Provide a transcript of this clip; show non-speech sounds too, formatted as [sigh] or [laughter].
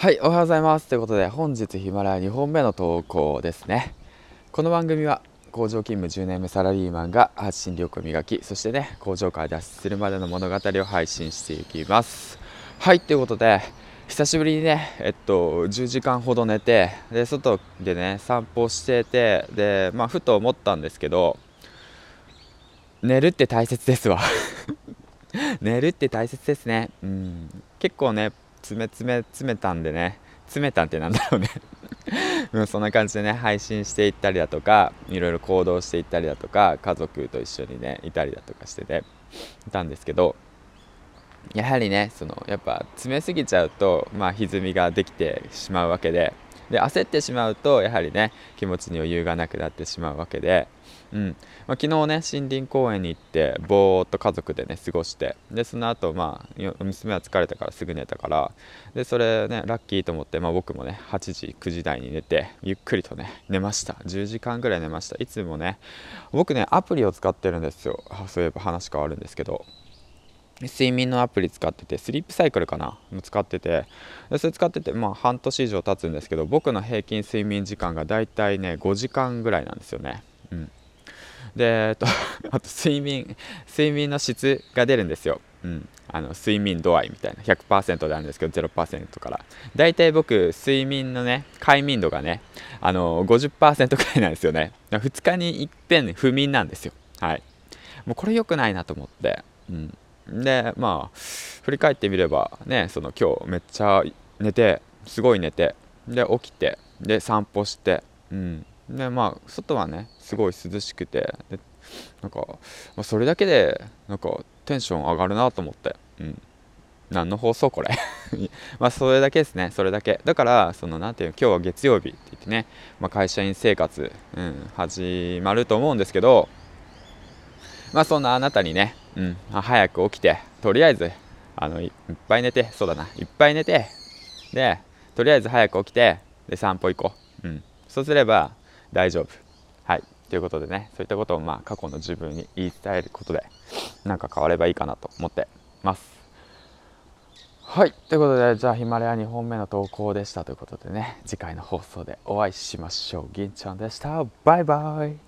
はい、おはようございます。ということで、本日ヒマラヤ2本目の投稿ですね。この番組は工場勤務10年目サラリーマンが発信力を磨き、そしてね、工場から脱出するまでの物語を配信していきます。はい、ということで、久しぶりにね、えっと、10時間ほど寝て、で、外でね、散歩してて、で、まあ、ふと思ったんですけど、寝るって大切ですわ [laughs] 寝るって大切ですね。うん。結構ね、詰め詰め詰めたんでね。詰めたんってなんだろうね。[laughs] うん、そんな感じでね配信していったりだとかいろいろ行動していったりだとか家族と一緒にねいたりだとかしてていたんですけどやはりねそのやっぱ詰めすぎちゃうとまあ歪みができてしまうわけでで焦ってしまうとやはりね気持ちに余裕がなくなってしまうわけで、うん。まあ、昨日ね森林公園に行ってぼーっと家族でね過ごしてでその後まあ娘は疲れたからすぐ寝たからでそれねラッキーと思って、まあ、僕もね8時9時台に寝てゆっくりとね寝ました。10時間ぐらい寝ました。いつもね僕ねアプリを使ってるんですよ。そういえば話変わるんですけど。睡眠のアプリ使っててスリープサイクルかな？使ってて。それ使っててまあ半年以上経つんですけど僕の平均睡眠時間がだいたいね5時間ぐらいなんですよね。うん。で、えっと、[laughs] あと睡眠睡眠の質が出るんですよ、うん、あの睡眠度合いみたいな。100%であるんですけど0%から。だいたい僕睡眠のね快眠度がねあの50%くらいなんですよね。2日にいっぺん不眠なんですよ。はい。もうこれ良くないなと思って。うん。でまあ振り返ってみればねその今日めっちゃ寝てすごい寝てで起きてで散歩してうん。でまあ外はねすごい涼しくてでなんか、まあ、それだけでなんかテンション上がるなと思ってうん。何の放送これ？[laughs] まあそれだけですねそれだけ。だからその何ていう今日は月曜日って言ってね、まあ、会社員生活、うん、始まると思うんですけどまあそんなあなたにね、うん、早く起きて、とりあえず、あのいっぱい寝て、そうだな、いっぱい寝て、で、とりあえず早く起きて、で、散歩行こう。うん。そうすれば大丈夫。はい。ということでね、そういったことを、まあ、過去の自分に言い伝えることで、なんか変わればいいかなと思ってます。はい。ということで、じゃあ、ヒマラヤ2本目の投稿でしたということでね、次回の放送でお会いしましょう。銀ちゃんでした。バイバイ。